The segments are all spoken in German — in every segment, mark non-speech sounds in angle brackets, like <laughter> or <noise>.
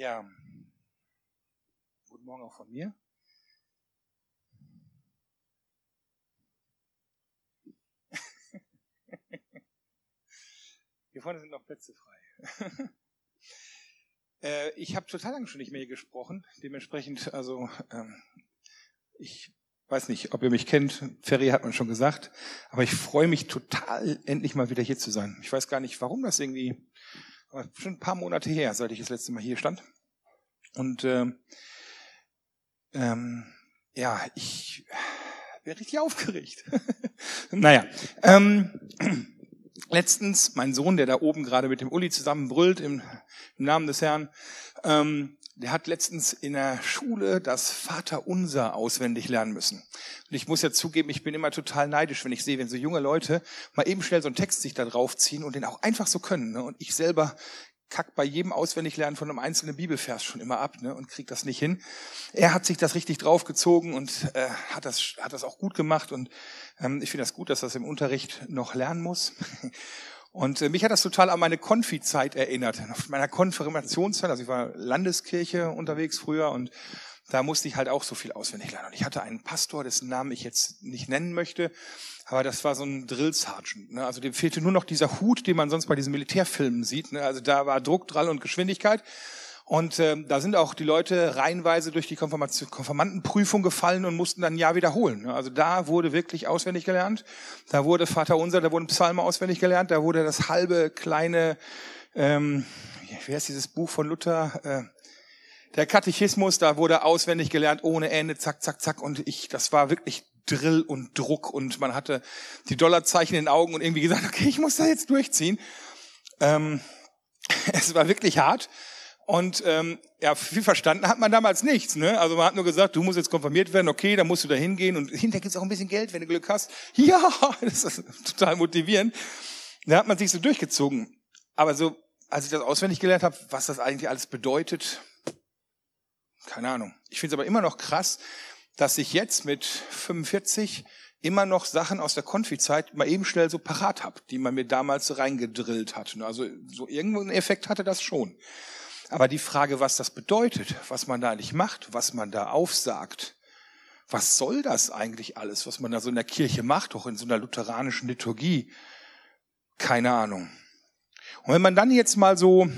Ja, guten Morgen auch von mir. <laughs> Hier vorne sind noch Plätze frei. <laughs> äh, ich habe total lange schon nicht mehr hier gesprochen. Dementsprechend, also ähm, ich weiß nicht, ob ihr mich kennt. Ferry hat man schon gesagt. Aber ich freue mich total, endlich mal wieder hier zu sein. Ich weiß gar nicht, warum das irgendwie aber schon ein paar Monate her, seit ich das letzte Mal hier stand. Und ähm, ähm, ja, ich bin richtig aufgeregt. <laughs> naja, ähm, letztens mein Sohn, der da oben gerade mit dem Uli zusammen brüllt im, im Namen des Herrn, ähm, der hat letztens in der Schule das Vaterunser auswendig lernen müssen. Und ich muss ja zugeben, ich bin immer total neidisch, wenn ich sehe, wenn so junge Leute mal eben schnell so einen Text sich da draufziehen und den auch einfach so können. Ne? Und ich selber kack bei jedem Auswendiglernen von einem einzelnen Bibelvers schon immer ab ne, und krieg das nicht hin. Er hat sich das richtig draufgezogen und äh, hat, das, hat das auch gut gemacht. Und ähm, ich finde das gut, dass das im Unterricht noch lernen muss. <laughs> Und äh, mich hat das total an meine Konfi-Zeit erinnert, <laughs> auf meiner Konfirmationszeit. Also ich war Landeskirche unterwegs früher und da musste ich halt auch so viel auswendig lernen. Und ich hatte einen Pastor, dessen Namen ich jetzt nicht nennen möchte, aber das war so ein Drill Sergeant. Ne? Also dem fehlte nur noch dieser Hut, den man sonst bei diesen Militärfilmen sieht. Ne? Also da war Druck, Drall und Geschwindigkeit. Und äh, da sind auch die Leute reihenweise durch die Konformantenprüfung gefallen und mussten dann Jahr wiederholen. Ne? Also da wurde wirklich auswendig gelernt. Da wurde Vater Unser, da wurden Psalme auswendig gelernt. Da wurde das halbe kleine, ähm, wie heißt dieses Buch von Luther? Äh, der Katechismus, da wurde auswendig gelernt, ohne Ende, zack, zack, zack. Und ich, das war wirklich Drill und Druck. Und man hatte die Dollarzeichen in den Augen und irgendwie gesagt, <laughs> okay, ich muss da jetzt durchziehen. Ähm, <laughs> es war wirklich hart. Und ähm, ja, viel verstanden hat man damals nichts. Ne? Also man hat nur gesagt, du musst jetzt konfirmiert werden, okay, dann musst du da hingehen und <laughs> hinterher gibt's auch ein bisschen Geld, wenn du Glück hast. <laughs> Ja, das ist total motivierend. Da hat man sich so durchgezogen. Aber so, als ich das auswendig gelernt habe, was das eigentlich alles bedeutet, keine Ahnung. Ich finde es aber immer noch krass, dass ich jetzt mit 45 immer noch Sachen aus der Konfizeit mal eben schnell so parat habe, die man mir damals reingedrillt hat. Also so irgendeinen Effekt hatte das schon. Aber die Frage, was das bedeutet, was man da eigentlich macht, was man da aufsagt, was soll das eigentlich alles, was man da so in der Kirche macht, auch in so einer lutheranischen Liturgie? Keine Ahnung. Und wenn man dann jetzt mal so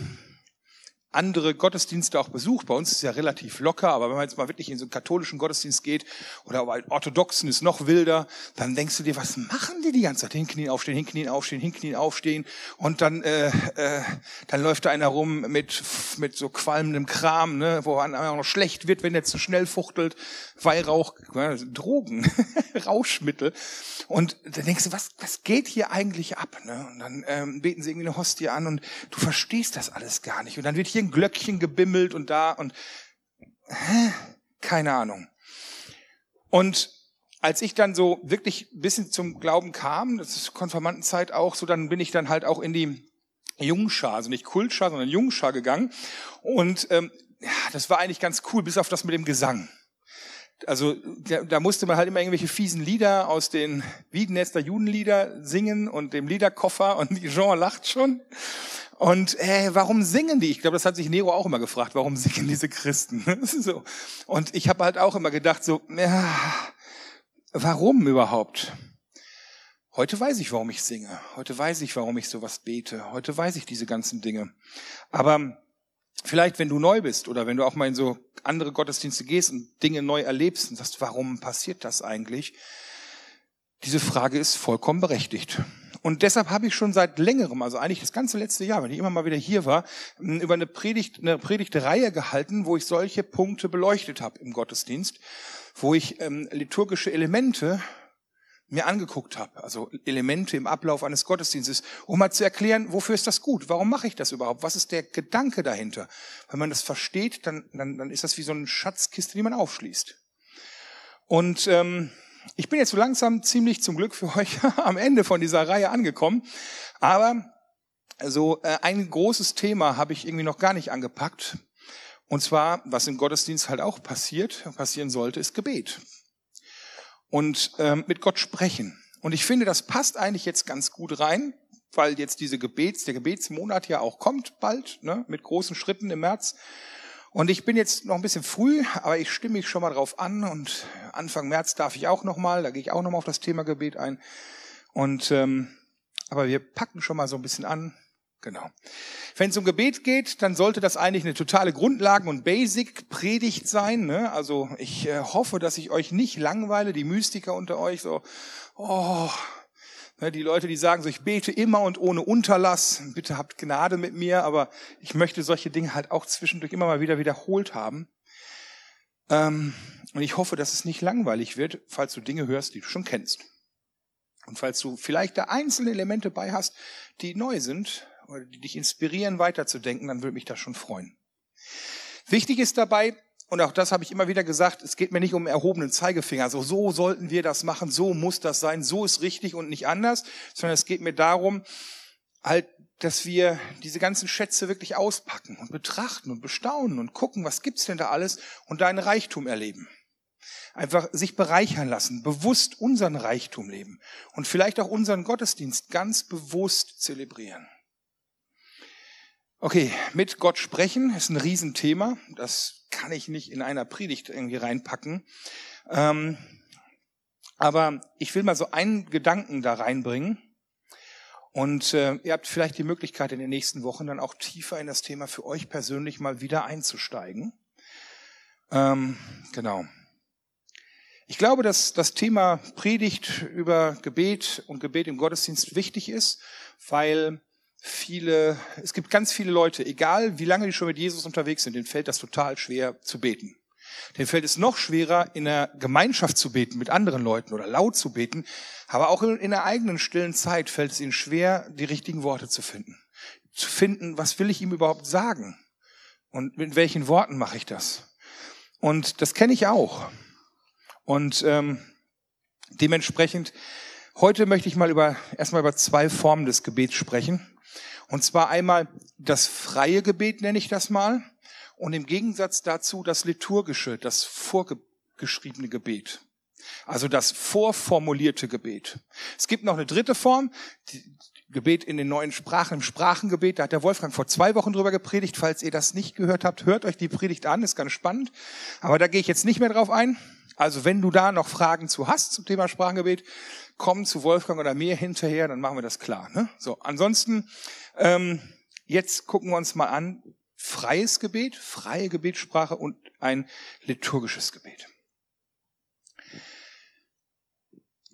andere Gottesdienste auch besucht. Bei uns ist es ja relativ locker, aber wenn man jetzt mal wirklich in so einen katholischen Gottesdienst geht oder bei orthodoxen ist noch wilder, dann denkst du dir, was machen die die ganze Zeit? Hinknien, aufstehen, hinknien, aufstehen, hinknien, aufstehen und dann äh, äh, dann läuft da einer rum mit mit so qualmendem Kram, ne, wo man auch noch schlecht wird, wenn der zu schnell fuchtelt, Weihrauch, Drogen, <laughs> Rauschmittel und dann denkst du, was was geht hier eigentlich ab? Ne? Und dann ähm, beten sie irgendwie eine Hostie an und du verstehst das alles gar nicht und dann wird hier ein Glöckchen gebimmelt und da und hä? keine Ahnung. Und als ich dann so wirklich ein bisschen zum Glauben kam, das ist Konfirmandenzeit auch, so dann bin ich dann halt auch in die Jungschar, also nicht Kultschar, sondern Jungschar gegangen. Und ähm, ja, das war eigentlich ganz cool, bis auf das mit dem Gesang. Also da, da musste man halt immer irgendwelche fiesen Lieder aus den Wiedenester Judenlieder singen und dem Liederkoffer und Jean lacht schon. Und äh, warum singen die? Ich glaube, das hat sich Nero auch immer gefragt. Warum singen diese Christen? <laughs> so. Und ich habe halt auch immer gedacht, so, ja, warum überhaupt? Heute weiß ich, warum ich singe. Heute weiß ich, warum ich sowas bete. Heute weiß ich diese ganzen Dinge. Aber vielleicht, wenn du neu bist oder wenn du auch mal in so andere Gottesdienste gehst und Dinge neu erlebst und sagst, warum passiert das eigentlich? Diese Frage ist vollkommen berechtigt. Und deshalb habe ich schon seit längerem, also eigentlich das ganze letzte Jahr, wenn ich immer mal wieder hier war, über eine Predigt, eine Predigtreihe gehalten, wo ich solche Punkte beleuchtet habe im Gottesdienst, wo ich ähm, liturgische Elemente mir angeguckt habe, also Elemente im Ablauf eines Gottesdienstes, um mal zu erklären, wofür ist das gut? Warum mache ich das überhaupt? Was ist der Gedanke dahinter? Wenn man das versteht, dann, dann, dann ist das wie so eine Schatzkiste, die man aufschließt. Und ähm, ich bin jetzt so langsam ziemlich zum Glück für euch <laughs> am Ende von dieser Reihe angekommen. Aber so äh, ein großes Thema habe ich irgendwie noch gar nicht angepackt. Und zwar, was im Gottesdienst halt auch passiert, passieren sollte, ist Gebet. Und ähm, mit Gott sprechen. Und ich finde, das passt eigentlich jetzt ganz gut rein, weil jetzt diese Gebets, der Gebetsmonat ja auch kommt bald, ne, mit großen Schritten im März. Und ich bin jetzt noch ein bisschen früh, aber ich stimme mich schon mal drauf an und Anfang März darf ich auch noch mal, da gehe ich auch noch mal auf das Thema Gebet ein. Und ähm, aber wir packen schon mal so ein bisschen an. Genau. Wenn es um Gebet geht, dann sollte das eigentlich eine totale Grundlagen- und Basic-Predigt sein. Ne? Also ich äh, hoffe, dass ich euch nicht langweile, die Mystiker unter euch so, oh, Ne, die Leute, die sagen so, ich bete immer und ohne Unterlass, bitte habt Gnade mit mir, aber ich möchte solche Dinge halt auch zwischendurch immer mal wieder wiederholt haben. Ähm, und ich hoffe, dass es nicht langweilig wird, falls du Dinge hörst, die du schon kennst. Und falls du vielleicht da einzelne Elemente bei hast, die neu sind oder die dich inspirieren, weiterzudenken, dann würde mich das schon freuen. Wichtig ist dabei, und auch das habe ich immer wieder gesagt, es geht mir nicht um erhobenen Zeigefinger, so, so sollten wir das machen, so muss das sein, so ist richtig und nicht anders, sondern es geht mir darum, halt, dass wir diese ganzen Schätze wirklich auspacken und betrachten und bestaunen und gucken, was gibt's denn da alles und deinen Reichtum erleben. Einfach sich bereichern lassen, bewusst unseren Reichtum leben und vielleicht auch unseren Gottesdienst ganz bewusst zelebrieren. Okay, mit Gott sprechen ist ein Riesenthema. Das kann ich nicht in einer Predigt irgendwie reinpacken. Ähm, aber ich will mal so einen Gedanken da reinbringen. Und äh, ihr habt vielleicht die Möglichkeit in den nächsten Wochen dann auch tiefer in das Thema für euch persönlich mal wieder einzusteigen. Ähm, genau. Ich glaube, dass das Thema Predigt über Gebet und Gebet im Gottesdienst wichtig ist, weil viele, es gibt ganz viele Leute, egal wie lange die schon mit Jesus unterwegs sind, denen fällt das total schwer zu beten. Denen fällt es noch schwerer, in der Gemeinschaft zu beten, mit anderen Leuten oder laut zu beten. Aber auch in der eigenen stillen Zeit fällt es ihnen schwer, die richtigen Worte zu finden. Zu finden, was will ich ihm überhaupt sagen? Und mit welchen Worten mache ich das? Und das kenne ich auch. Und ähm, dementsprechend, heute möchte ich mal über, erstmal über zwei Formen des Gebets sprechen. Und zwar einmal das freie Gebet nenne ich das mal und im Gegensatz dazu das liturgische, das vorgeschriebene Gebet. Also das vorformulierte Gebet. Es gibt noch eine dritte Form, Gebet in den neuen Sprachen, im Sprachengebet. Da hat der Wolfgang vor zwei Wochen drüber gepredigt. Falls ihr das nicht gehört habt, hört euch die Predigt an, ist ganz spannend. Aber da gehe ich jetzt nicht mehr drauf ein. Also wenn du da noch Fragen zu hast zum Thema Sprachengebet, komm zu Wolfgang oder mir hinterher, dann machen wir das klar. Ne? So, ansonsten ähm, jetzt gucken wir uns mal an, freies Gebet, freie Gebetssprache und ein liturgisches Gebet.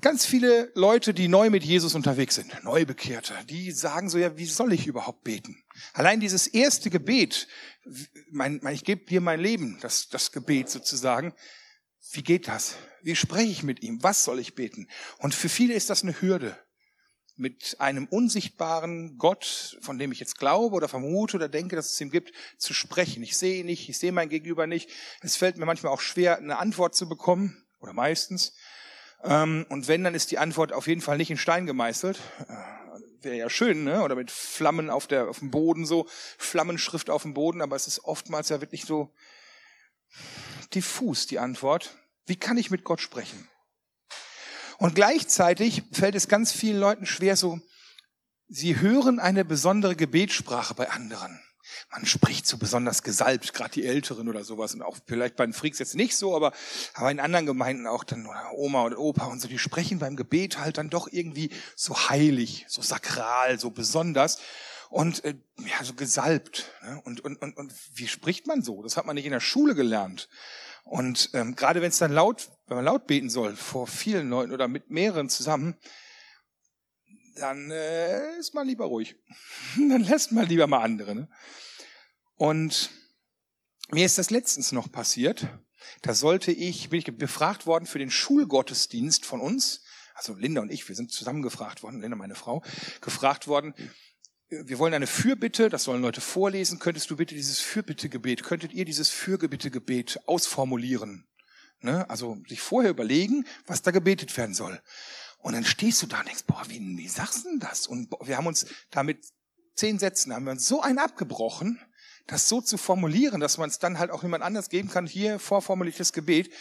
Ganz viele Leute, die neu mit Jesus unterwegs sind, Neubekehrte, die sagen so, ja, wie soll ich überhaupt beten? Allein dieses erste Gebet, mein, mein, ich gebe dir mein Leben, das, das Gebet sozusagen, wie geht das? Wie spreche ich mit ihm? Was soll ich beten? Und für viele ist das eine Hürde mit einem unsichtbaren Gott, von dem ich jetzt glaube oder vermute oder denke, dass es ihm gibt, zu sprechen. Ich sehe ihn nicht, ich sehe mein Gegenüber nicht. Es fällt mir manchmal auch schwer, eine Antwort zu bekommen, oder meistens. Ähm, und wenn, dann ist die Antwort auf jeden Fall nicht in Stein gemeißelt. Äh, wäre ja schön, ne? Oder mit Flammen auf, der, auf dem Boden, so Flammenschrift auf dem Boden, aber es ist oftmals ja wirklich so diffus, die Antwort. Wie kann ich mit Gott sprechen? Und gleichzeitig fällt es ganz vielen Leuten schwer, so, sie hören eine besondere Gebetssprache bei anderen. Man spricht so besonders gesalbt, gerade die Älteren oder sowas. Und auch vielleicht bei den Freaks jetzt nicht so, aber, aber in anderen Gemeinden auch dann, Oma oder Opa und so, die sprechen beim Gebet halt dann doch irgendwie so heilig, so sakral, so besonders und äh, ja, so gesalbt. Ne? Und, und, und, und wie spricht man so? Das hat man nicht in der Schule gelernt. Und ähm, gerade wenn es dann laut, wenn man laut beten soll, vor vielen Leuten oder mit mehreren zusammen, dann äh, ist man lieber ruhig. <laughs> dann lässt man lieber mal andere. Ne? Und mir ist das letztens noch passiert. Da sollte ich, bin ich befragt worden für den Schulgottesdienst von uns. Also Linda und ich, wir sind zusammen gefragt worden, Linda meine Frau, gefragt worden, wir wollen eine Fürbitte, das sollen Leute vorlesen. Könntest du bitte dieses Fürbittegebet, könntet ihr dieses Fürbittegebet ausformulieren? Ne? Also sich vorher überlegen, was da gebetet werden soll. Und dann stehst du da und denkst, boah, wie, wie sagst du denn das? Und wir haben uns damit zehn Sätzen, haben wir uns so einen abgebrochen, das so zu formulieren, dass man es dann halt auch jemand anders geben kann, hier vorformuliertes Gebet.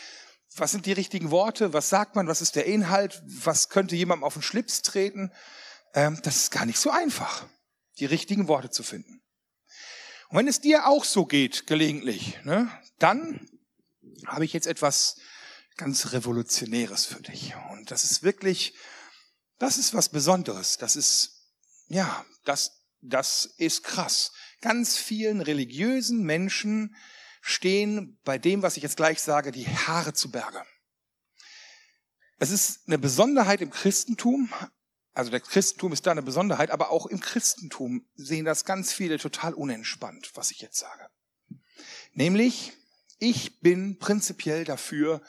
Was sind die richtigen Worte? Was sagt man? Was ist der Inhalt? Was könnte jemandem auf den Schlips treten? Ähm, das ist gar nicht so einfach die richtigen Worte zu finden. Und wenn es dir auch so geht, gelegentlich, ne, dann habe ich jetzt etwas ganz Revolutionäres für dich. Und das ist wirklich, das ist was Besonderes. Das ist, ja, das, das ist krass. Ganz vielen religiösen Menschen stehen bei dem, was ich jetzt gleich sage, die Haare zu Berge. Es ist eine Besonderheit im Christentum, also der Christentum ist da eine Besonderheit, aber auch im Christentum sehen das ganz viele total unentspannt, was ich jetzt sage. Nämlich, ich bin prinzipiell dafür,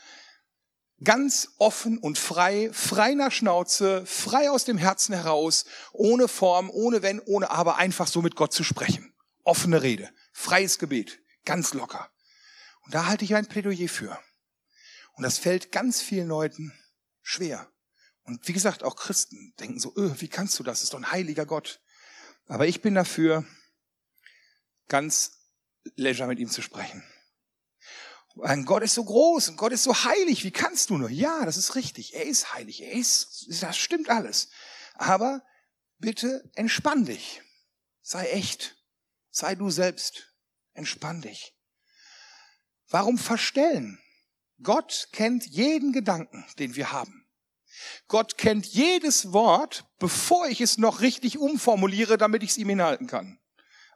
ganz offen und frei, frei nach Schnauze, frei aus dem Herzen heraus, ohne Form, ohne Wenn, ohne Aber, einfach so mit Gott zu sprechen. Offene Rede, freies Gebet, ganz locker. Und da halte ich ein Plädoyer für. Und das fällt ganz vielen Leuten schwer. Und wie gesagt, auch Christen denken so, öh, wie kannst du das? das ist doch ein heiliger Gott. Aber ich bin dafür, ganz leisure mit ihm zu sprechen. Ein Gott ist so groß und Gott ist so heilig. Wie kannst du nur? Ja, das ist richtig. Er ist heilig. Er ist, das stimmt alles. Aber bitte entspann dich. Sei echt. Sei du selbst. Entspann dich. Warum verstellen? Gott kennt jeden Gedanken, den wir haben. Gott kennt jedes Wort, bevor ich es noch richtig umformuliere, damit ich es ihm hinhalten kann.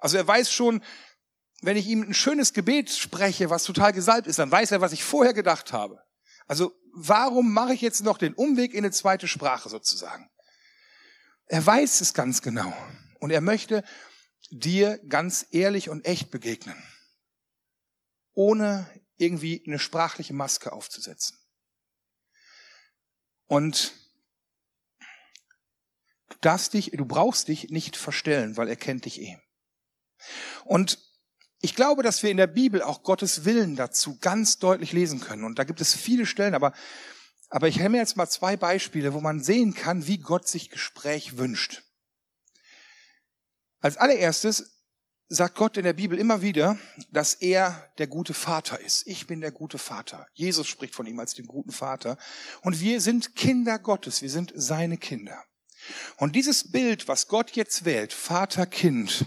Also er weiß schon, wenn ich ihm ein schönes Gebet spreche, was total gesalbt ist, dann weiß er, was ich vorher gedacht habe. Also warum mache ich jetzt noch den Umweg in eine zweite Sprache sozusagen? Er weiß es ganz genau und er möchte dir ganz ehrlich und echt begegnen, ohne irgendwie eine sprachliche Maske aufzusetzen. Und du darfst dich, du brauchst dich nicht verstellen, weil er kennt dich eh. Und ich glaube, dass wir in der Bibel auch Gottes Willen dazu ganz deutlich lesen können. Und da gibt es viele Stellen, aber, aber ich mir jetzt mal zwei Beispiele, wo man sehen kann, wie Gott sich Gespräch wünscht. Als allererstes sagt Gott in der Bibel immer wieder, dass er der gute Vater ist. Ich bin der gute Vater. Jesus spricht von ihm als dem guten Vater. Und wir sind Kinder Gottes. Wir sind seine Kinder. Und dieses Bild, was Gott jetzt wählt, Vater, Kind,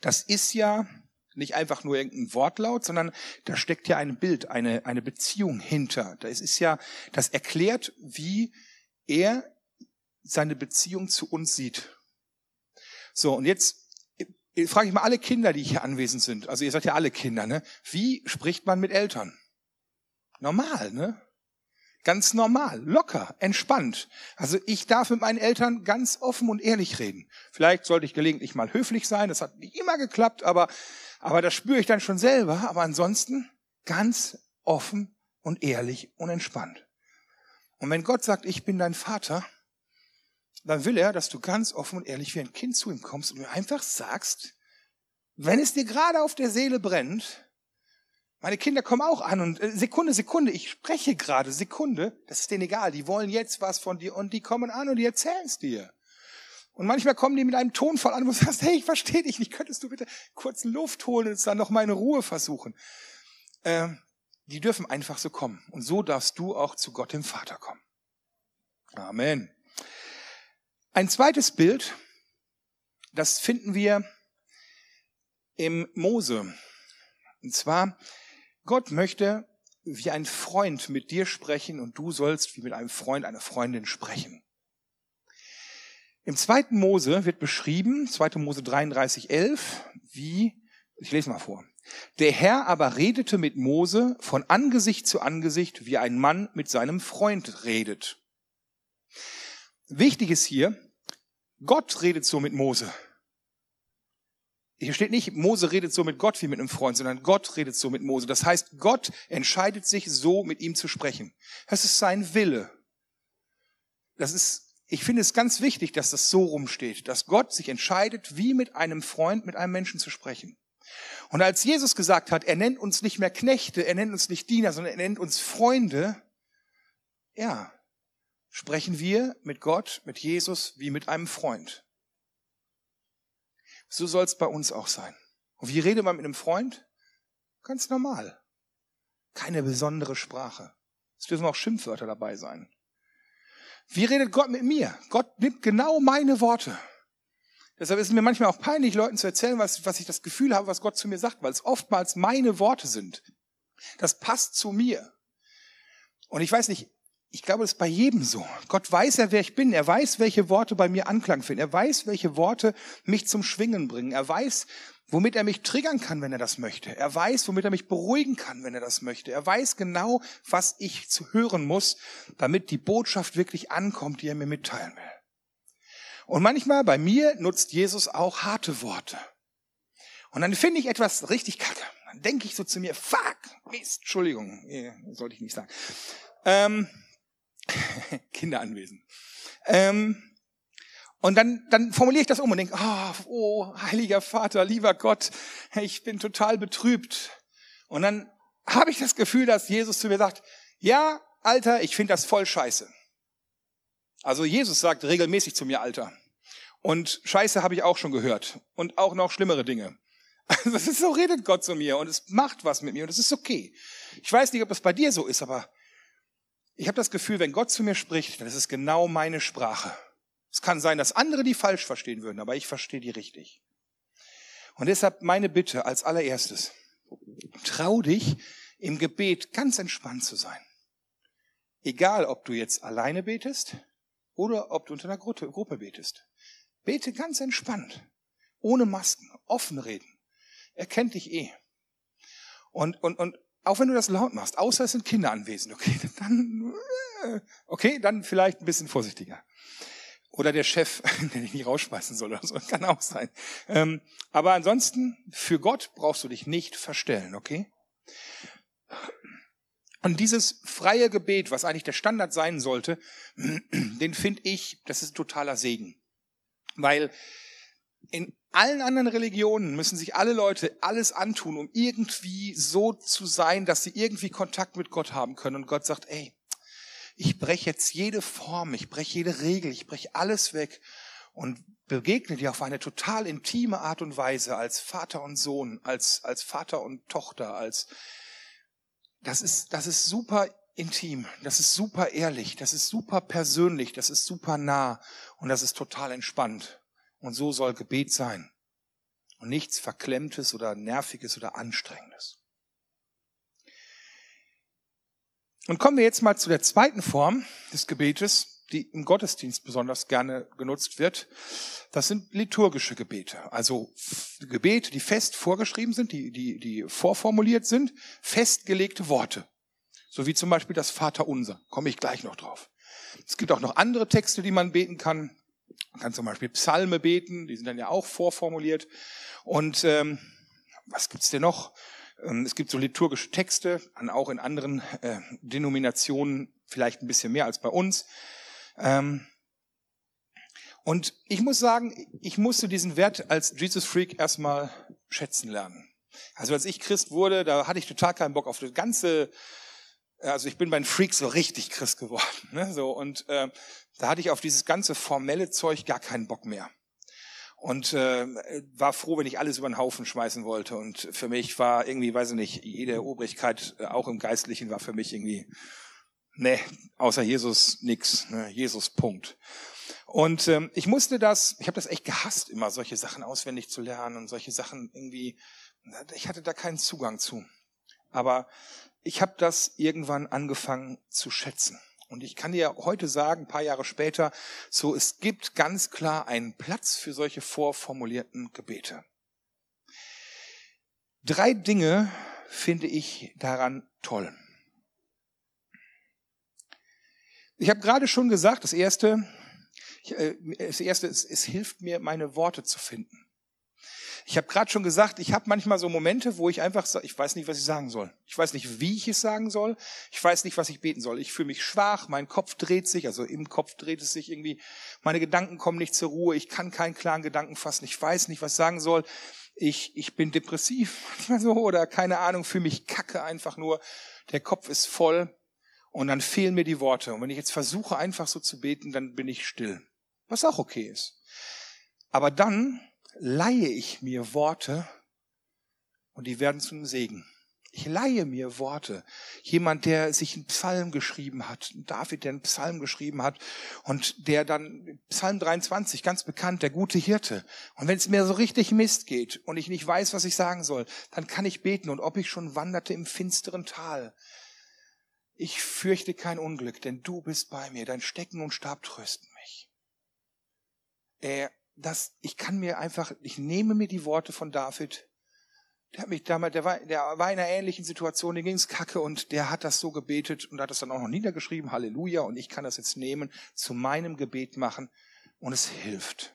das ist ja nicht einfach nur irgendein Wortlaut, sondern da steckt ja ein Bild, eine, eine Beziehung hinter. Das ist ja, das erklärt, wie er seine Beziehung zu uns sieht. So, und jetzt frage ich mal alle Kinder, die hier anwesend sind. Also ihr seid ja alle Kinder, ne? Wie spricht man mit Eltern? Normal, ne? Ganz normal, locker, entspannt. Also ich darf mit meinen Eltern ganz offen und ehrlich reden. Vielleicht sollte ich gelegentlich mal höflich sein. Das hat nicht immer geklappt, aber, aber das spüre ich dann schon selber. Aber ansonsten ganz offen und ehrlich und entspannt. Und wenn Gott sagt, ich bin dein Vater, dann will er, dass du ganz offen und ehrlich wie ein Kind zu ihm kommst und mir einfach sagst, wenn es dir gerade auf der Seele brennt, meine Kinder kommen auch an und äh, Sekunde, Sekunde, ich spreche gerade, Sekunde, das ist denen egal, die wollen jetzt was von dir und die kommen an und die erzählen es dir. Und manchmal kommen die mit einem Tonfall an, wo du sagst, hey, ich verstehe dich nicht, könntest du bitte kurz Luft holen und dann noch mal eine Ruhe versuchen. Ähm, die dürfen einfach so kommen. Und so darfst du auch zu Gott, dem Vater, kommen. Amen. Ein zweites Bild, das finden wir im Mose. Und zwar, Gott möchte wie ein Freund mit dir sprechen und du sollst wie mit einem Freund, einer Freundin sprechen. Im zweiten Mose wird beschrieben, 2. Mose 33, 11, wie, ich lese mal vor. Der Herr aber redete mit Mose von Angesicht zu Angesicht, wie ein Mann mit seinem Freund redet. Wichtig ist hier, Gott redet so mit Mose. Hier steht nicht, Mose redet so mit Gott wie mit einem Freund, sondern Gott redet so mit Mose. Das heißt, Gott entscheidet sich so mit ihm zu sprechen. Das ist sein Wille. Das ist, ich finde es ganz wichtig, dass das so rumsteht, dass Gott sich entscheidet, wie mit einem Freund, mit einem Menschen zu sprechen. Und als Jesus gesagt hat, er nennt uns nicht mehr Knechte, er nennt uns nicht Diener, sondern er nennt uns Freunde, ja, sprechen wir mit Gott, mit Jesus wie mit einem Freund. So soll es bei uns auch sein. Und wie redet man mit einem Freund? Ganz normal. Keine besondere Sprache. Es dürfen auch Schimpfwörter dabei sein. Wie redet Gott mit mir? Gott nimmt genau meine Worte. Deshalb ist es mir manchmal auch peinlich, Leuten zu erzählen, was, was ich das Gefühl habe, was Gott zu mir sagt, weil es oftmals meine Worte sind. Das passt zu mir. Und ich weiß nicht, ich glaube, das ist bei jedem so. Gott weiß ja, wer ich bin. Er weiß, welche Worte bei mir Anklang finden. Er weiß, welche Worte mich zum Schwingen bringen. Er weiß, womit er mich triggern kann, wenn er das möchte. Er weiß, womit er mich beruhigen kann, wenn er das möchte. Er weiß genau, was ich zu hören muss, damit die Botschaft wirklich ankommt, die er mir mitteilen will. Und manchmal bei mir nutzt Jesus auch harte Worte. Und dann finde ich etwas richtig kacke. Dann denke ich so zu mir, fuck, Mist, Entschuldigung, sollte ich nicht sagen. Ähm, <laughs> Kinder anwesend. Ähm, und dann, dann formuliere ich das um und denke, oh, oh, heiliger Vater, lieber Gott, ich bin total betrübt. Und dann habe ich das Gefühl, dass Jesus zu mir sagt, ja, Alter, ich finde das voll scheiße. Also Jesus sagt regelmäßig zu mir Alter. Und Scheiße habe ich auch schon gehört. Und auch noch schlimmere Dinge. <laughs> Also das ist so redet Gott zu mir und es macht was mit mir und es ist okay. Ich weiß nicht, ob es bei dir so ist, aber ich habe das Gefühl, wenn Gott zu mir spricht, dann ist es genau meine Sprache. Es kann sein, dass andere die falsch verstehen würden, aber ich verstehe die richtig. Und deshalb meine Bitte als allererstes, trau dich im Gebet ganz entspannt zu sein. Egal, ob du jetzt alleine betest oder ob du unter einer Gruppe betest. Bete ganz entspannt, ohne Masken, offen reden. Er kennt dich eh. Und, und, und auch wenn du das laut machst, außer es sind Kinder anwesend, okay, <laughs> dann, äh, okay, dann vielleicht ein bisschen vorsichtiger. Oder der Chef, <laughs> der dich nicht rausschmeißen soll oder so, <laughs> kann auch sein. Ähm, aber ansonsten, für Gott brauchst du dich nicht verstellen, okay? Und dieses freie Gebet, was eigentlich der Standard sein sollte, <clears throat> den finde ich, das ist totaler Segen. Weil in allen anderen Religionen müssen sich alle Leute alles antun, um irgendwie so zu sein, dass sie irgendwie Kontakt mit Gott haben können. Und Gott sagt, ey, ich breche jetzt jede Form, ich breche jede Regel, ich breche alles weg und begegne dir auf eine total intime Art und Weise als Vater und Sohn, als, als Vater und Tochter, als, das ist, das ist super intim, das ist super ehrlich, das ist super persönlich, das ist super nah und das ist total entspannt. Und so soll Gebet sein. Und nichts Verklemmtes oder Nerviges oder Anstrengendes. Und kommen wir jetzt mal zu der zweiten Form des Gebetes, die im Gottesdienst besonders gerne genutzt wird. Das sind liturgische Gebete. Also Gebete, die fest vorgeschrieben sind, die, die, die vorformuliert sind, festgelegte Worte. So wie zum Beispiel das Vaterunser. Komme ich gleich noch drauf. Es gibt auch noch andere Texte, die man beten kann. Man kann zum Beispiel Psalme beten, die sind dann ja auch vorformuliert. Und ähm, was gibt's denn noch? Ähm, es gibt so liturgische Texte, auch in anderen äh, Denominationen vielleicht ein bisschen mehr als bei uns. Ähm, und ich muss sagen, ich musste diesen Wert als Jesus Freak erstmal schätzen lernen. Also als ich Christ wurde, da hatte ich total keinen Bock auf das ganze also ich bin bei den Freaks so richtig Christ geworden. Ne? So, und äh, da hatte ich auf dieses ganze formelle Zeug gar keinen Bock mehr. Und äh, war froh, wenn ich alles über den Haufen schmeißen wollte. Und für mich war irgendwie, weiß ich nicht, jede Obrigkeit, äh, auch im Geistlichen, war für mich irgendwie, ne, außer Jesus nix. Ne? Jesus Punkt. Und ähm, ich musste das, ich habe das echt gehasst, immer solche Sachen auswendig zu lernen und solche Sachen irgendwie, ich hatte da keinen Zugang zu. Aber ich habe das irgendwann angefangen zu schätzen. Und ich kann dir heute sagen, ein paar Jahre später, so es gibt ganz klar einen Platz für solche vorformulierten Gebete. Drei Dinge finde ich daran toll. Ich habe gerade schon gesagt, das erste, äh, das erste, es, es hilft mir, meine Worte zu finden. Ich habe gerade schon gesagt, ich habe manchmal so Momente, wo ich einfach ich weiß nicht, was ich sagen soll. Ich weiß nicht, wie ich es sagen soll. Ich weiß nicht, was ich beten soll. Ich fühle mich schwach, mein Kopf dreht sich, also im Kopf dreht es sich irgendwie. Meine Gedanken kommen nicht zur Ruhe. Ich kann keinen klaren Gedanken fassen. Ich weiß nicht, was ich sagen soll. Ich, ich bin depressiv manchmal <laughs> so oder keine Ahnung, fühle mich kacke einfach nur. Der Kopf ist voll und dann fehlen mir die Worte. Und wenn ich jetzt versuche, einfach so zu beten, dann bin ich still. Was auch okay ist. Aber dann leihe ich mir Worte und die werden zum Segen. Ich leihe mir Worte. Jemand, der sich einen Psalm geschrieben hat, David, der einen Psalm geschrieben hat und der dann Psalm 23, ganz bekannt, der gute Hirte. Und wenn es mir so richtig Mist geht und ich nicht weiß, was ich sagen soll, dann kann ich beten und ob ich schon wanderte im finsteren Tal. Ich fürchte kein Unglück, denn du bist bei mir, dein Stecken und Stab trösten mich. Er, das, ich kann mir einfach, ich nehme mir die Worte von David der hat mich damals, der war, der war in einer ähnlichen Situation, dem ging's kacke und der hat das so gebetet und hat das dann auch noch niedergeschrieben, Halleluja, und ich kann das jetzt nehmen, zu meinem Gebet machen und es hilft.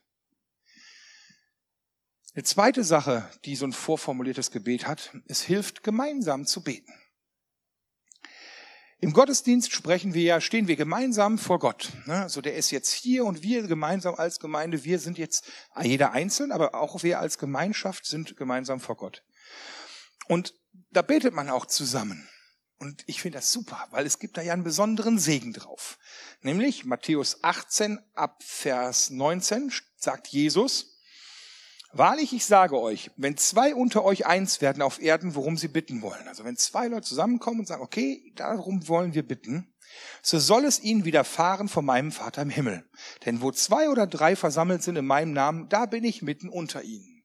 Eine zweite Sache, die so ein vorformuliertes Gebet hat, es hilft gemeinsam zu beten. Im Gottesdienst sprechen wir ja, stehen wir gemeinsam vor Gott. Also der ist jetzt hier und wir gemeinsam als Gemeinde, wir sind jetzt jeder einzeln, aber auch wir als Gemeinschaft sind gemeinsam vor Gott. Und da betet man auch zusammen. Und ich finde das super, weil es gibt da ja einen besonderen Segen drauf. Nämlich Matthäus 18 ab Vers 19 sagt Jesus, Wahrlich, ich sage euch, wenn zwei unter euch eins werden auf Erden, worum sie bitten wollen, also wenn zwei Leute zusammenkommen und sagen, okay, darum wollen wir bitten, so soll es ihnen widerfahren von meinem Vater im Himmel. Denn wo zwei oder drei versammelt sind in meinem Namen, da bin ich mitten unter ihnen.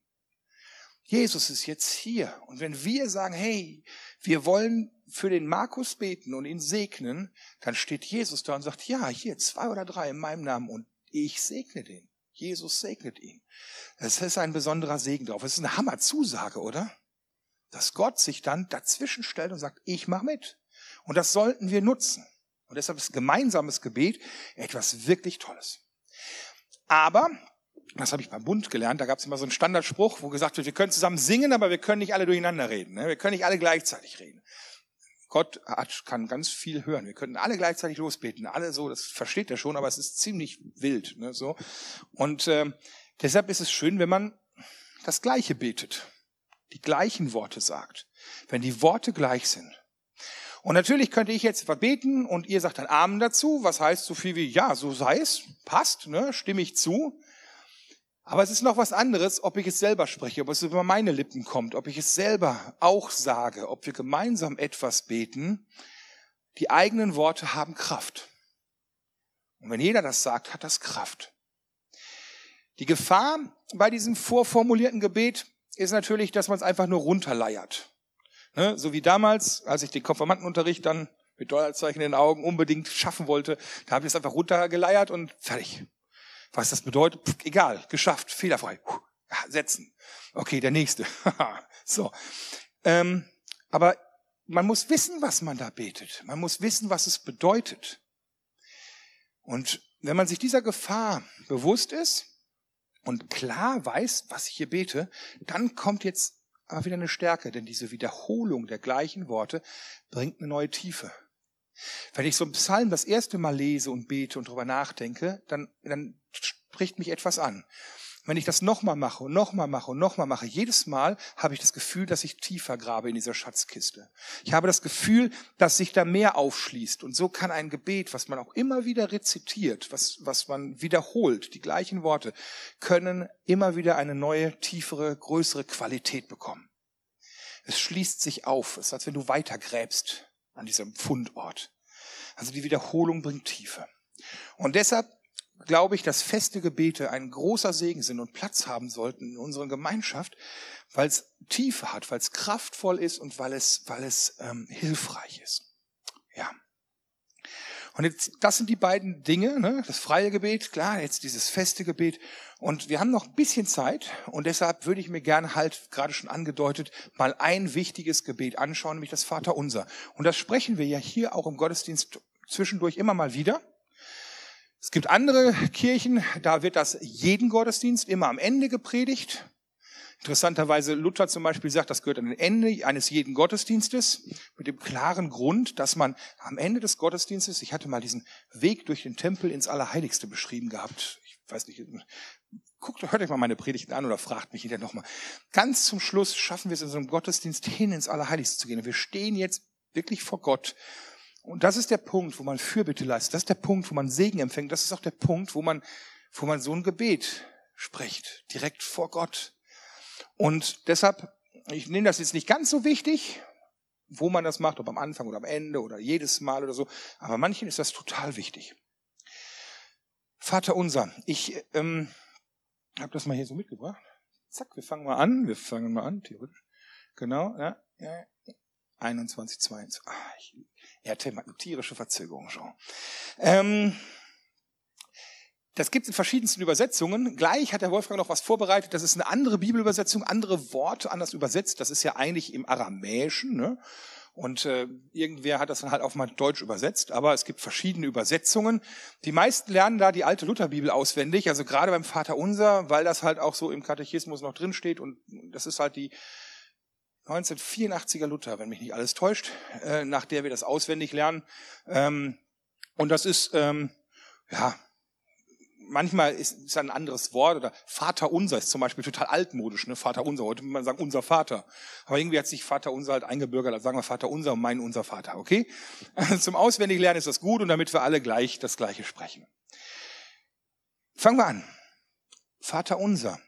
Jesus ist jetzt hier. Und wenn wir sagen, hey, wir wollen für den Markus beten und ihn segnen, dann steht Jesus da und sagt, ja, hier zwei oder drei in meinem Namen und ich segne den. Jesus segnet ihn. Das ist ein besonderer Segen drauf. Das ist eine Hammerzusage, oder? Dass Gott sich dann dazwischen stellt und sagt, ich mach mit. Und das sollten wir nutzen. Und deshalb ist gemeinsames Gebet etwas wirklich Tolles. Aber das habe ich beim Bund gelernt, da gab es immer so einen Standardspruch, wo gesagt wird, wir können zusammen singen, aber wir können nicht alle durcheinander reden. Ne? Wir können nicht alle gleichzeitig reden. Gott hat, kann ganz viel hören. Wir können alle gleichzeitig losbeten. Alle so, das versteht er schon, aber es ist ziemlich wild. Ne, so. Und äh, deshalb ist es schön, wenn man das Gleiche betet, die gleichen Worte sagt, wenn die Worte gleich sind. Und natürlich könnte ich jetzt verbeten und ihr sagt dann Amen dazu, was heißt so viel wie, ja, so sei es, passt, ne, stimme ich zu. Aber es ist noch was anderes, ob ich es selber spreche, ob es über meine Lippen kommt, ob ich es selber auch sage, ob wir gemeinsam etwas beten. Die eigenen Worte haben Kraft. Und wenn jeder das sagt, hat das Kraft. Die Gefahr bei diesem vorformulierten Gebet ist natürlich, dass man es einfach nur runterleiert. Ne? So wie damals, als ich den Konformantenunterricht dann mit Dollarzeichen in den Augen unbedingt schaffen wollte, da habe ich es einfach runtergeleiert und fertig. Was das bedeutet, egal, geschafft, fehlerfrei. Setzen. Okay, der nächste. <laughs> so. Ähm, aber man muss wissen, was man da betet. Man muss wissen, was es bedeutet. Und wenn man sich dieser Gefahr bewusst ist und klar weiß, was ich hier bete, dann kommt jetzt aber wieder eine Stärke, denn diese Wiederholung der gleichen Worte bringt eine neue Tiefe. Wenn ich so einen Psalm das erste Mal lese und bete und darüber nachdenke, dann, dann spricht mich etwas an. Wenn ich das nochmal mache und nochmal mache und nochmal mache, jedes Mal habe ich das Gefühl, dass ich tiefer grabe in dieser Schatzkiste. Ich habe das Gefühl, dass sich da mehr aufschließt. Und so kann ein Gebet, was man auch immer wieder rezitiert, was, was man wiederholt, die gleichen Worte, können immer wieder eine neue, tiefere, größere Qualität bekommen. Es schließt sich auf. Es ist, als wenn du weitergräbst an diesem Fundort. Also die Wiederholung bringt Tiefe. Und deshalb glaube ich, dass feste Gebete ein großer Segen sind und Platz haben sollten in unserer Gemeinschaft, weil es Tiefe hat, weil es kraftvoll ist und weil es, weil es ähm, hilfreich ist. Und jetzt, das sind die beiden Dinge, ne? das freie Gebet, klar, jetzt dieses feste Gebet. Und wir haben noch ein bisschen Zeit und deshalb würde ich mir gerne halt, gerade schon angedeutet, mal ein wichtiges Gebet anschauen, nämlich das Vaterunser. Und das sprechen wir ja hier auch im Gottesdienst zwischendurch immer mal wieder. Es gibt andere Kirchen, da wird das jeden Gottesdienst immer am Ende gepredigt. Interessanterweise Luther zum Beispiel sagt, das gehört an den Ende eines jeden Gottesdienstes mit dem klaren Grund, dass man am Ende des Gottesdienstes, ich hatte mal diesen Weg durch den Tempel ins Allerheiligste beschrieben gehabt. Ich weiß nicht, guckt, hört euch mal meine Predigten an oder fragt mich hinterher nochmal. Ganz zum Schluss schaffen wir es in so einem Gottesdienst hin ins Allerheiligste zu gehen. Wir stehen jetzt wirklich vor Gott und das ist der Punkt, wo man Fürbitte leistet. Das ist der Punkt, wo man Segen empfängt. Das ist auch der Punkt, wo man, wo man so ein Gebet spricht, direkt vor Gott. Und deshalb, ich nehme das jetzt nicht ganz so wichtig, wo man das macht, ob am Anfang oder am Ende oder jedes Mal oder so. Aber manchen ist das total wichtig. Vater unser, ich ähm, habe das mal hier so mitgebracht. Zack, wir fangen mal an. Wir fangen mal an, theoretisch. Genau, ja, ja. 21, 22. Ah, ich, er hatte tierische Verzögerung schon. Ähm, das gibt es in verschiedensten Übersetzungen. Gleich hat der Wolfgang noch was vorbereitet. Das ist eine andere Bibelübersetzung, andere Worte anders übersetzt. Das ist ja eigentlich im Aramäischen. Ne? Und äh, irgendwer hat das dann halt auf mal Deutsch übersetzt. Aber es gibt verschiedene Übersetzungen. Die meisten lernen da die alte Lutherbibel auswendig. Also gerade beim Vater Unser, weil das halt auch so im Katechismus noch drin steht. Und das ist halt die 1984er Luther, wenn mich nicht alles täuscht, äh, nach der wir das auswendig lernen. Ähm, und das ist, ähm, ja, manchmal ist es ein anderes Wort oder Vater unser ist zum Beispiel total altmodisch, ne? Vater unser. Heute würde man sagen unser Vater. Aber irgendwie hat sich Vater unser halt eingebürgert. Also sagen wir Vater unser und mein unser Vater, okay? <laughs> Zum Auswendiglernen ist das gut und damit wir alle gleich das Gleiche sprechen. Fangen wir an. Vater unser.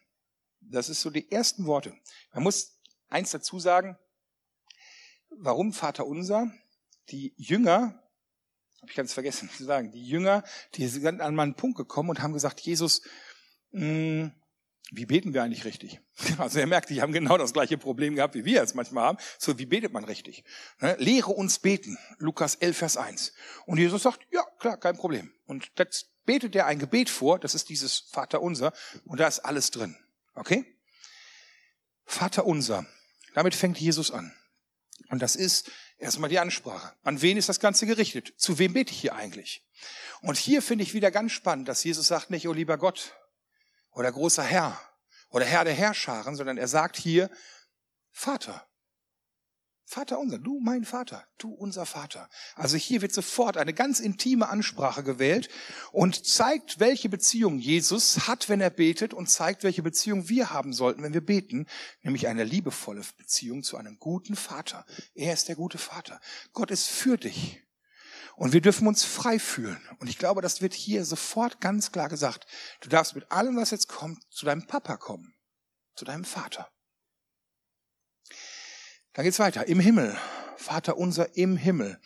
Das ist so die ersten Worte. Man muss eins dazu sagen. Warum Vater unser? Die Jünger habe ich ganz vergessen zu sagen, die Jünger, die sind an meinen Punkt gekommen und haben gesagt, Jesus, mh, hm, wie beten wir eigentlich richtig? <laughs> Also er merkt, die haben genau das gleiche Problem gehabt, wie wir es manchmal haben. So, wie betet man richtig? Ne? Lehre uns beten. Lukas 11, Vers 1. Und Jesus sagt, ja, klar, kein Problem. Und jetzt betet er ein Gebet vor, das ist dieses Vater unser, und da ist alles drin. Okay? Vater unser. Damit fängt Jesus an. Und das ist Erstmal die Ansprache. An wen ist das Ganze gerichtet? Zu wem bete ich hier eigentlich? Und hier finde ich wieder ganz spannend, dass Jesus sagt nicht, oh lieber Gott oder großer Herr oder Herr der Herrscharen, sondern er sagt hier, Vater. Vater unser, du mein Vater, du unser Vater. Also hier wird sofort eine ganz intime Ansprache gewählt und zeigt, welche Beziehung Jesus hat, wenn er betet und zeigt, welche Beziehung wir haben sollten, wenn wir beten, nämlich eine liebevolle Beziehung zu einem guten Vater. Er ist der gute Vater. Gott ist für dich. Und wir dürfen uns frei fühlen. Und ich glaube, das wird hier sofort ganz klar gesagt. Du darfst mit allem, was jetzt kommt, zu deinem Papa kommen, zu deinem Vater. Dann geht's weiter. Im Himmel. Vater unser im Himmel.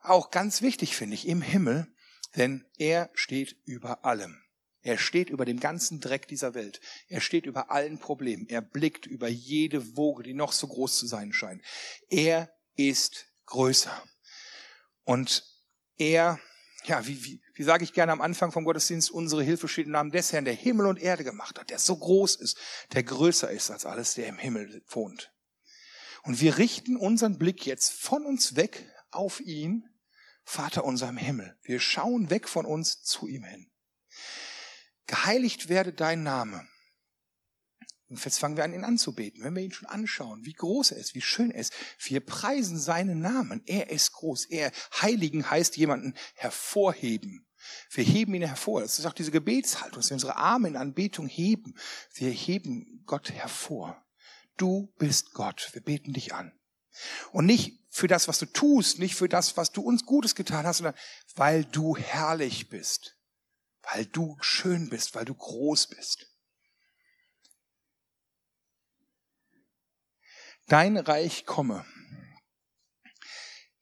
Auch ganz wichtig finde ich, im Himmel, denn er steht über allem. Er steht über dem ganzen Dreck dieser Welt. Er steht über allen Problemen. Er blickt über jede Woge, die noch so groß zu sein scheint. Er ist größer. Und er, ja, wie, wie, wie sage ich gerne am Anfang vom Gottesdienst, unsere Hilfe steht im Namen des Herrn, der Himmel und Erde gemacht hat, der so groß ist, der größer ist als alles, der im Himmel wohnt. Und wir richten unseren Blick jetzt von uns weg auf ihn, Vater unser im Himmel. Wir schauen weg von uns zu ihm hin. Geheiligt werde dein Name. Und jetzt fangen wir an, ihn anzubeten. Wenn wir ihn schon anschauen, wie groß er ist, wie schön er ist. Wir preisen seinen Namen. Er ist groß. Er, Heiligen heißt jemanden hervorheben. Wir heben ihn hervor. Das ist auch diese Gebetshaltung, dass wir unsere Arme in Anbetung heben. Wir heben Gott hervor. Du bist Gott. Wir beten dich an. Und nicht für das, was du tust, nicht für das, was du uns Gutes getan hast, sondern weil du herrlich bist, weil du schön bist, weil du groß bist. Dein Reich komme.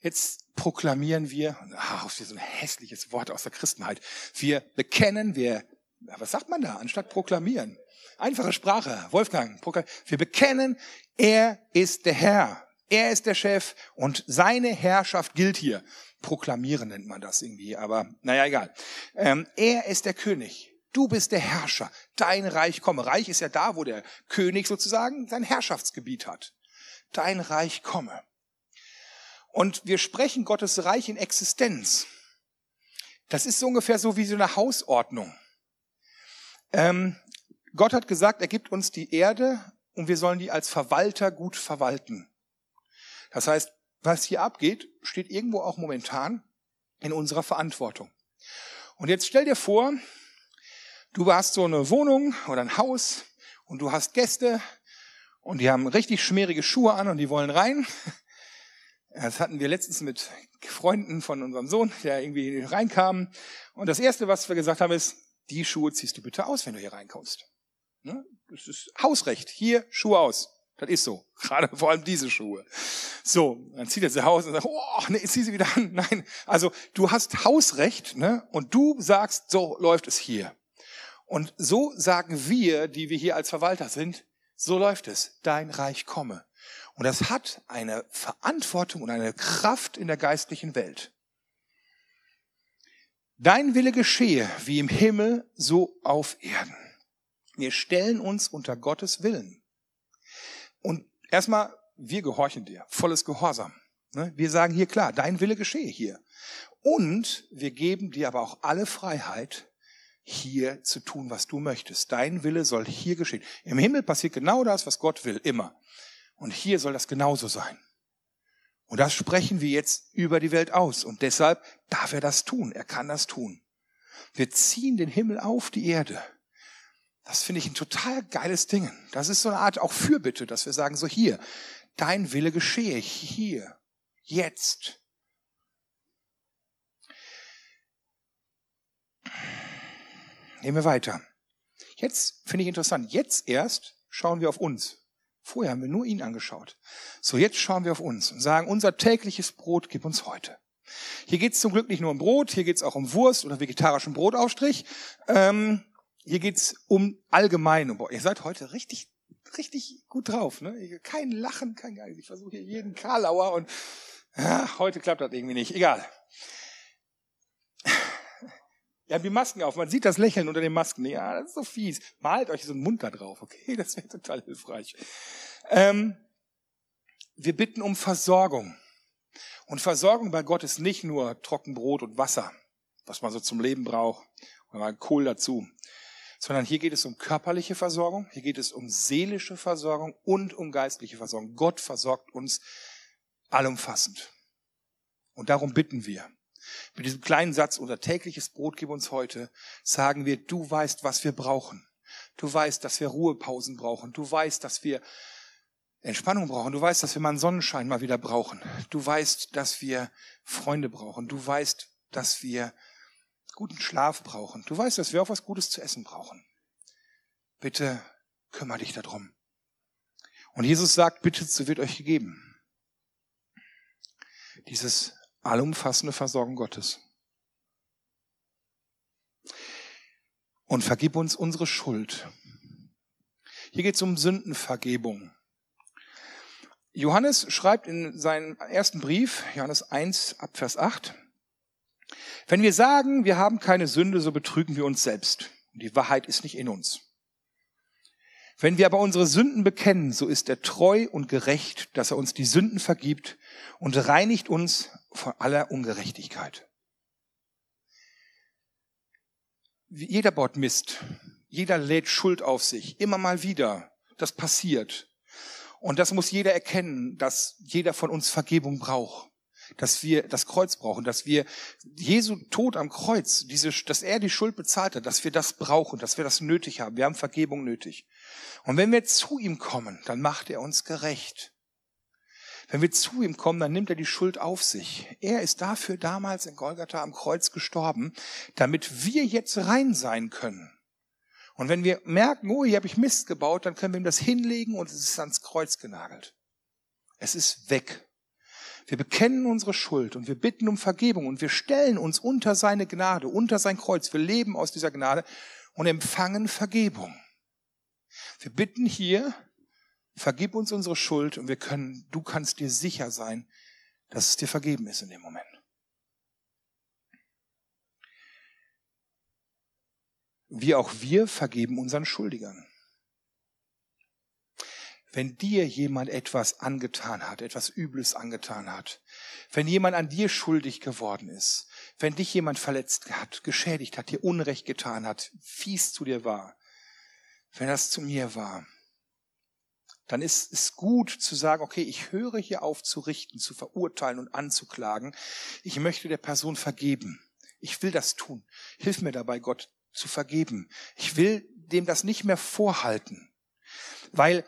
Jetzt proklamieren wir, ach, so ein hässliches Wort aus der Christenheit. Wir bekennen, wir, was sagt man da, anstatt proklamieren? Einfache Sprache. Wolfgang, wir bekennen, er ist der Herr. Er ist der Chef und seine Herrschaft gilt hier. Proklamieren nennt man das irgendwie, aber naja, egal. Ähm, er ist der König. Du bist der Herrscher. Dein Reich komme. Reich ist ja da, wo der König sozusagen sein Herrschaftsgebiet hat. Dein Reich komme. Und wir sprechen Gottes Reich in Existenz. Das ist so ungefähr so wie so eine Hausordnung. Ähm, Gott hat gesagt, er gibt uns die Erde und wir sollen die als Verwalter gut verwalten. Das heißt, was hier abgeht, steht irgendwo auch momentan in unserer Verantwortung. Und jetzt stell dir vor, du hast so eine Wohnung oder ein Haus und du hast Gäste und die haben richtig schmierige Schuhe an und die wollen rein. Das hatten wir letztens mit Freunden von unserem Sohn, der irgendwie reinkam. Und das erste, was wir gesagt haben, ist, die Schuhe ziehst du bitte aus, wenn du hier reinkommst. Ne? Das ist Hausrecht. Hier Schuhe aus. Das ist so. <laughs> Gerade vor allem diese Schuhe. So, dann zieht er sie aus und sagt, oh, nee, zieh sie wieder an. <laughs> Nein, also du hast Hausrecht ne? und du sagst, so läuft es hier. Und so sagen wir, die wir hier als Verwalter sind, so läuft es, dein Reich komme. Und das hat eine Verantwortung und eine Kraft in der geistlichen Welt. Dein Wille geschehe, wie im Himmel, so auf Erden. Wir stellen uns unter Gottes Willen. Und erstmal, wir gehorchen dir, volles Gehorsam. Ne? Wir sagen hier klar, dein Wille geschehe hier. Und wir geben dir aber auch alle Freiheit, hier zu tun, was du möchtest. Dein Wille soll hier geschehen. Im Himmel passiert genau das, was Gott will, immer. Und hier soll das genauso sein. Und das sprechen wir jetzt über die Welt aus. Und deshalb darf er das tun. Er kann das tun. Wir ziehen den Himmel auf die Erde. Das finde ich ein total geiles Ding. Das ist so eine Art auch Fürbitte, dass wir sagen, so hier, dein Wille geschehe, hier, jetzt. Nehmen wir weiter. Jetzt finde ich interessant. Jetzt erst schauen wir auf uns. Vorher haben wir nur ihn angeschaut. So, jetzt schauen wir auf uns und sagen, unser tägliches Brot gib uns heute. Hier geht es zum Glück nicht nur um Brot, hier geht es auch um Wurst oder vegetarischen Brotaufstrich. Ähm, hier geht es um allgemein. Um, ihr seid heute richtig, richtig gut drauf. Ne? Kein Lachen, kein Geist. Ich versuche hier jeden Karlauer und ja, heute klappt das irgendwie nicht. Egal. <laughs> Wir haben die Masken auf. Man sieht das Lächeln unter den Masken. Ja, das ist so fies. Malt euch so einen Mund da drauf, okay? <laughs> Das wäre total hilfreich. Ähm, wir bitten um Versorgung. Und Versorgung bei Gott ist nicht nur Trockenbrot und Wasser, was man so zum Leben braucht, und mal Kohl dazu, sondern hier geht es um körperliche Versorgung, hier geht es um seelische Versorgung und um geistliche Versorgung. Gott versorgt uns allumfassend. Und darum bitten wir. Mit diesem kleinen Satz, unser tägliches Brot gib uns heute, sagen wir, du weißt, was wir brauchen. Du weißt, dass wir Ruhepausen brauchen. Du weißt, dass wir Entspannung brauchen. Du weißt, dass wir mal einen Sonnenschein mal wieder brauchen. Du weißt, dass wir Freunde brauchen. Du weißt, dass wir guten Schlaf brauchen. Du weißt, dass wir auch was Gutes zu essen brauchen. Bitte kümmere dich darum. Und Jesus sagt, bitte, so wird euch gegeben. Dieses allumfassende Versorgung Gottes. Und vergib uns unsere Schuld. Hier geht es um Sündenvergebung. Johannes schreibt in seinem ersten Brief, Johannes 1 ab Vers 8, wenn wir sagen, wir haben keine Sünde, so betrügen wir uns selbst. Die Wahrheit ist nicht in uns. Wenn wir aber unsere Sünden bekennen, so ist er treu und gerecht, dass er uns die Sünden vergibt und reinigt uns von aller Ungerechtigkeit. Jeder baut Mist. Jeder lädt Schuld auf sich. Immer mal wieder. Das passiert. Und das muss jeder erkennen, dass jeder von uns Vergebung braucht dass wir das Kreuz brauchen, dass wir Jesu Tod am Kreuz, diese, dass er die Schuld bezahlt hat, dass wir das brauchen, dass wir das nötig haben. Wir haben Vergebung nötig. Und wenn wir zu ihm kommen, dann macht er uns gerecht. Wenn wir zu ihm kommen, dann nimmt er die Schuld auf sich. Er ist dafür damals in Golgatha am Kreuz gestorben, damit wir jetzt rein sein können. Und wenn wir merken, oh, hier habe ich Mist gebaut, dann können wir ihm das hinlegen und es ist ans Kreuz genagelt. Es ist weg. Wir bekennen unsere Schuld und wir bitten um Vergebung und wir stellen uns unter seine Gnade, unter sein Kreuz. Wir leben aus dieser Gnade und empfangen Vergebung. Wir bitten hier, vergib uns unsere Schuld und wir können, du kannst dir sicher sein, dass es dir vergeben ist in dem Moment. Wie auch wir vergeben unseren Schuldigern. Wenn dir jemand etwas angetan hat, etwas Übles angetan hat, wenn jemand an dir schuldig geworden ist, wenn dich jemand verletzt hat, geschädigt hat, dir Unrecht getan hat, fies zu dir war, wenn das zu mir war, dann ist es gut zu sagen, okay, ich höre hier auf zu richten, zu verurteilen und anzuklagen. Ich möchte der Person vergeben. Ich will das tun. Hilf mir dabei, Gott zu vergeben. Ich will dem das nicht mehr vorhalten. Weil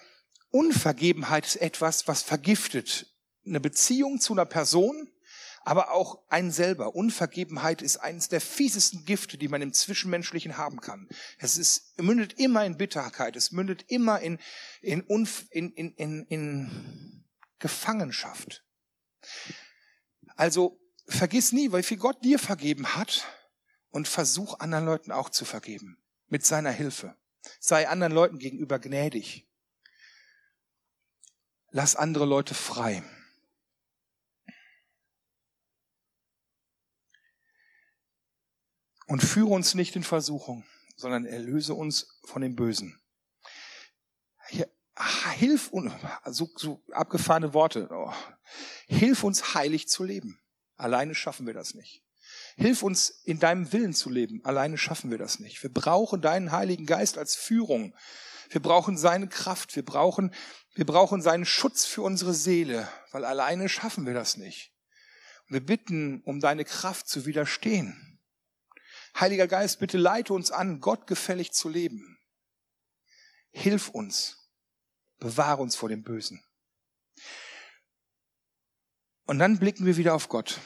Unvergebenheit ist etwas, was vergiftet eine Beziehung zu einer Person, aber auch einen selber. Unvergebenheit ist eines der fiesesten Gifte, die man im Zwischenmenschlichen haben kann. Es ist, mündet immer in Bitterkeit, es mündet immer in, in, in, in, in, in Gefangenschaft. Also vergiss nie, wie viel Gott dir vergeben hat und versuch anderen Leuten auch zu vergeben. Mit seiner Hilfe. Sei anderen Leuten gegenüber gnädig. Lass andere Leute frei. Und führe uns nicht in Versuchung, sondern erlöse uns von dem Bösen. Hilf uns, so, so abgefahrene Worte, oh, hilf uns heilig zu leben. Alleine schaffen wir das nicht. Hilf uns in deinem Willen zu leben. Alleine schaffen wir das nicht. Wir brauchen deinen Heiligen Geist als Führung. Wir brauchen seine Kraft. Wir brauchen, wir brauchen seinen Schutz für unsere Seele, weil alleine schaffen wir das nicht. Und wir bitten um deine Kraft zu widerstehen. Heiliger Geist, bitte leite uns an, Gott gefällig zu leben. Hilf uns. Bewahre uns vor dem Bösen. Und dann blicken wir wieder auf Gott.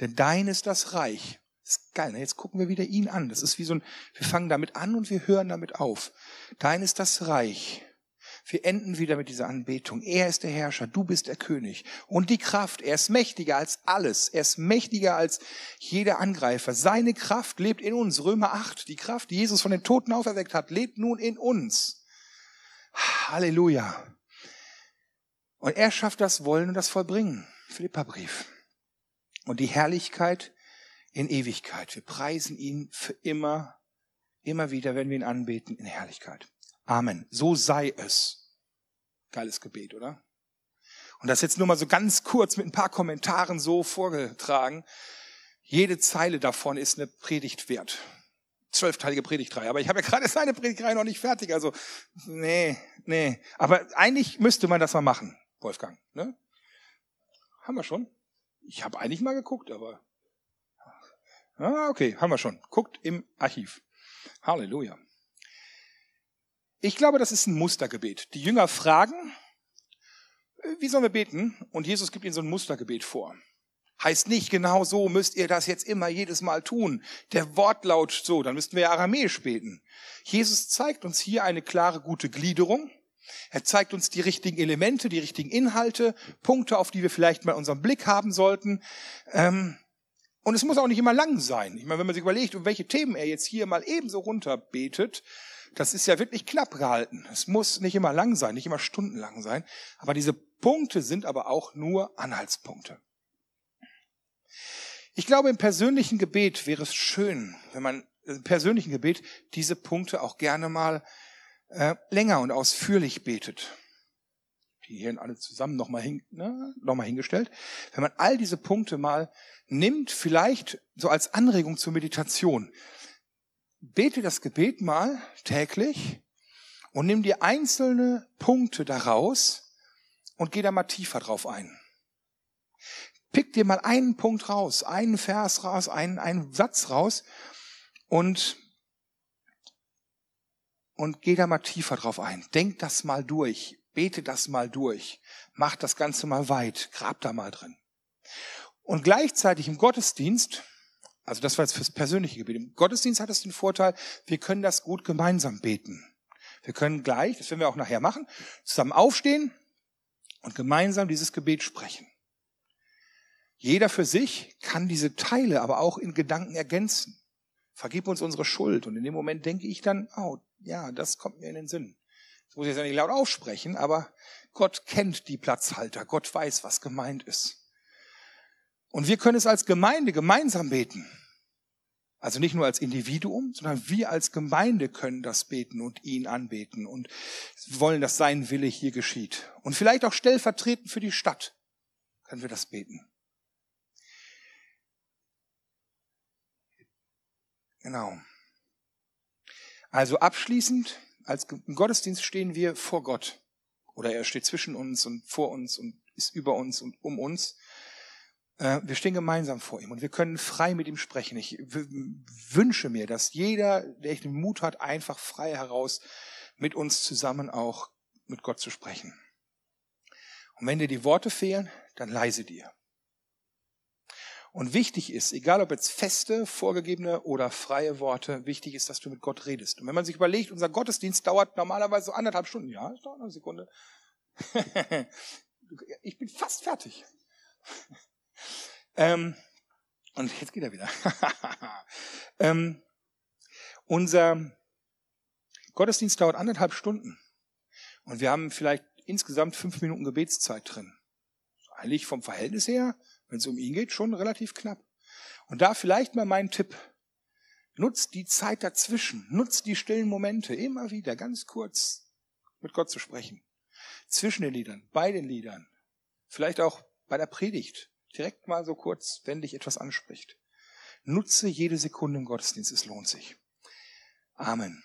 Denn dein ist das Reich. Das ist geil. Ne? Jetzt gucken wir wieder ihn an. Das ist wie so ein, wir fangen damit an und wir hören damit auf. Dein ist das Reich. Wir enden wieder mit dieser Anbetung. Er ist der Herrscher, du bist der König. Und die Kraft, er ist mächtiger als alles. Er ist mächtiger als jeder Angreifer. Seine Kraft lebt in uns. Römer 8. Die Kraft, die Jesus von den Toten auferweckt hat, lebt nun in uns. Halleluja. Und er schafft das Wollen und das Vollbringen. Philippa-Brief und die Herrlichkeit in Ewigkeit. Wir preisen ihn für immer, immer wieder, wenn wir ihn anbeten in Herrlichkeit. Amen. So sei es. Geiles Gebet, oder? Und das jetzt nur mal so ganz kurz mit ein paar Kommentaren so vorgetragen. Jede Zeile davon ist eine Predigt wert. Zwölfteilige Predigtreihe. Aber ich habe ja gerade seine Predigtreihe noch nicht fertig. Also, nee, nee. Aber eigentlich müsste man das mal machen, Wolfgang. Ne? Haben wir schon? Ich habe eigentlich mal geguckt, aber. Ah, okay, haben wir schon. Guckt im Archiv. Halleluja. Ich glaube, das ist ein Mustergebet. Die Jünger fragen, äh, wie sollen wir beten? Und Jesus gibt ihnen so ein Mustergebet vor. Heißt nicht genau so, müsst ihr das jetzt immer jedes Mal tun. Der Wortlaut so, dann müssten wir Aramäisch beten. Jesus zeigt uns hier eine klare, gute Gliederung. Er zeigt uns die richtigen Elemente, die richtigen Inhalte, Punkte, auf die wir vielleicht mal unseren Blick haben sollten. Ähm, und es muss auch nicht immer lang sein. Ich meine, wenn man sich überlegt, um welche Themen er jetzt hier mal ebenso runterbetet, das ist ja wirklich knapp gehalten. Es muss nicht immer lang sein, nicht immer stundenlang sein. Aber diese Punkte sind aber auch nur Anhaltspunkte. Ich glaube, im persönlichen Gebet wäre es schön, wenn man im persönlichen Gebet diese Punkte auch gerne mal äh, länger und ausführlich betet, die hier alle zusammen nochmal hin, ne, noch hingestellt, wenn man all diese Punkte mal nimmt, vielleicht so als Anregung zur Meditation, bete das Gebet mal täglich und nimm dir einzelne Punkte daraus und geh da mal tiefer drauf ein. Pick dir mal einen Punkt raus, einen Vers raus, einen, einen Satz raus und und geh da mal tiefer drauf ein. Denk das mal durch. Bete das mal durch. Mach das Ganze mal weit. Grab da mal drin. Und gleichzeitig im Gottesdienst, also das war jetzt fürs persönliche Gebet, im Gottesdienst hat es den Vorteil, wir können das gut gemeinsam beten. Wir können gleich, das werden wir auch nachher machen, zusammen aufstehen und gemeinsam dieses Gebet sprechen. Jeder für sich kann diese Teile aber auch in Gedanken ergänzen. Vergib uns unsere Schuld. Und in dem Moment denke ich dann, oh, ja, das kommt mir in den Sinn. Das muss ich jetzt nicht laut aussprechen, aber Gott kennt die Platzhalter. Gott weiß, was gemeint ist. Und wir können es als Gemeinde gemeinsam beten. Also nicht nur als Individuum, sondern wir als Gemeinde können das beten und ihn anbeten und wollen, dass sein Wille hier geschieht. Und vielleicht auch stellvertretend für die Stadt können wir das beten. Genau. Also abschließend, als im Gottesdienst stehen wir vor Gott. Oder er steht zwischen uns und vor uns und ist über uns und um uns. Äh, wir stehen gemeinsam vor ihm und wir können frei mit ihm sprechen. Ich wünsche mir, dass jeder, der den Mut hat, einfach frei heraus mit uns zusammen auch mit Gott zu sprechen. Und wenn dir die Worte fehlen, dann leise dir. Und wichtig ist, egal ob jetzt feste, vorgegebene oder freie Worte, wichtig ist, dass du mit Gott redest. Und wenn man sich überlegt, unser Gottesdienst dauert normalerweise so anderthalb Stunden. Ja, das dauert eine Sekunde. <laughs> ich bin fast fertig. <laughs> ähm, und jetzt geht er wieder. <laughs> ähm, unser Gottesdienst dauert anderthalb Stunden. Und wir haben vielleicht insgesamt fünf Minuten Gebetszeit drin. Eigentlich vom Verhältnis her, wenn es um ihn geht, schon relativ knapp. Und da vielleicht mal mein Tipp. Nutzt die Zeit dazwischen. Nutzt die stillen Momente. Immer wieder ganz kurz mit Gott zu sprechen. Zwischen den Liedern, bei den Liedern. Vielleicht auch bei der Predigt. Direkt mal so kurz, wenn dich etwas anspricht. Nutze jede Sekunde im Gottesdienst. Es lohnt sich. Amen.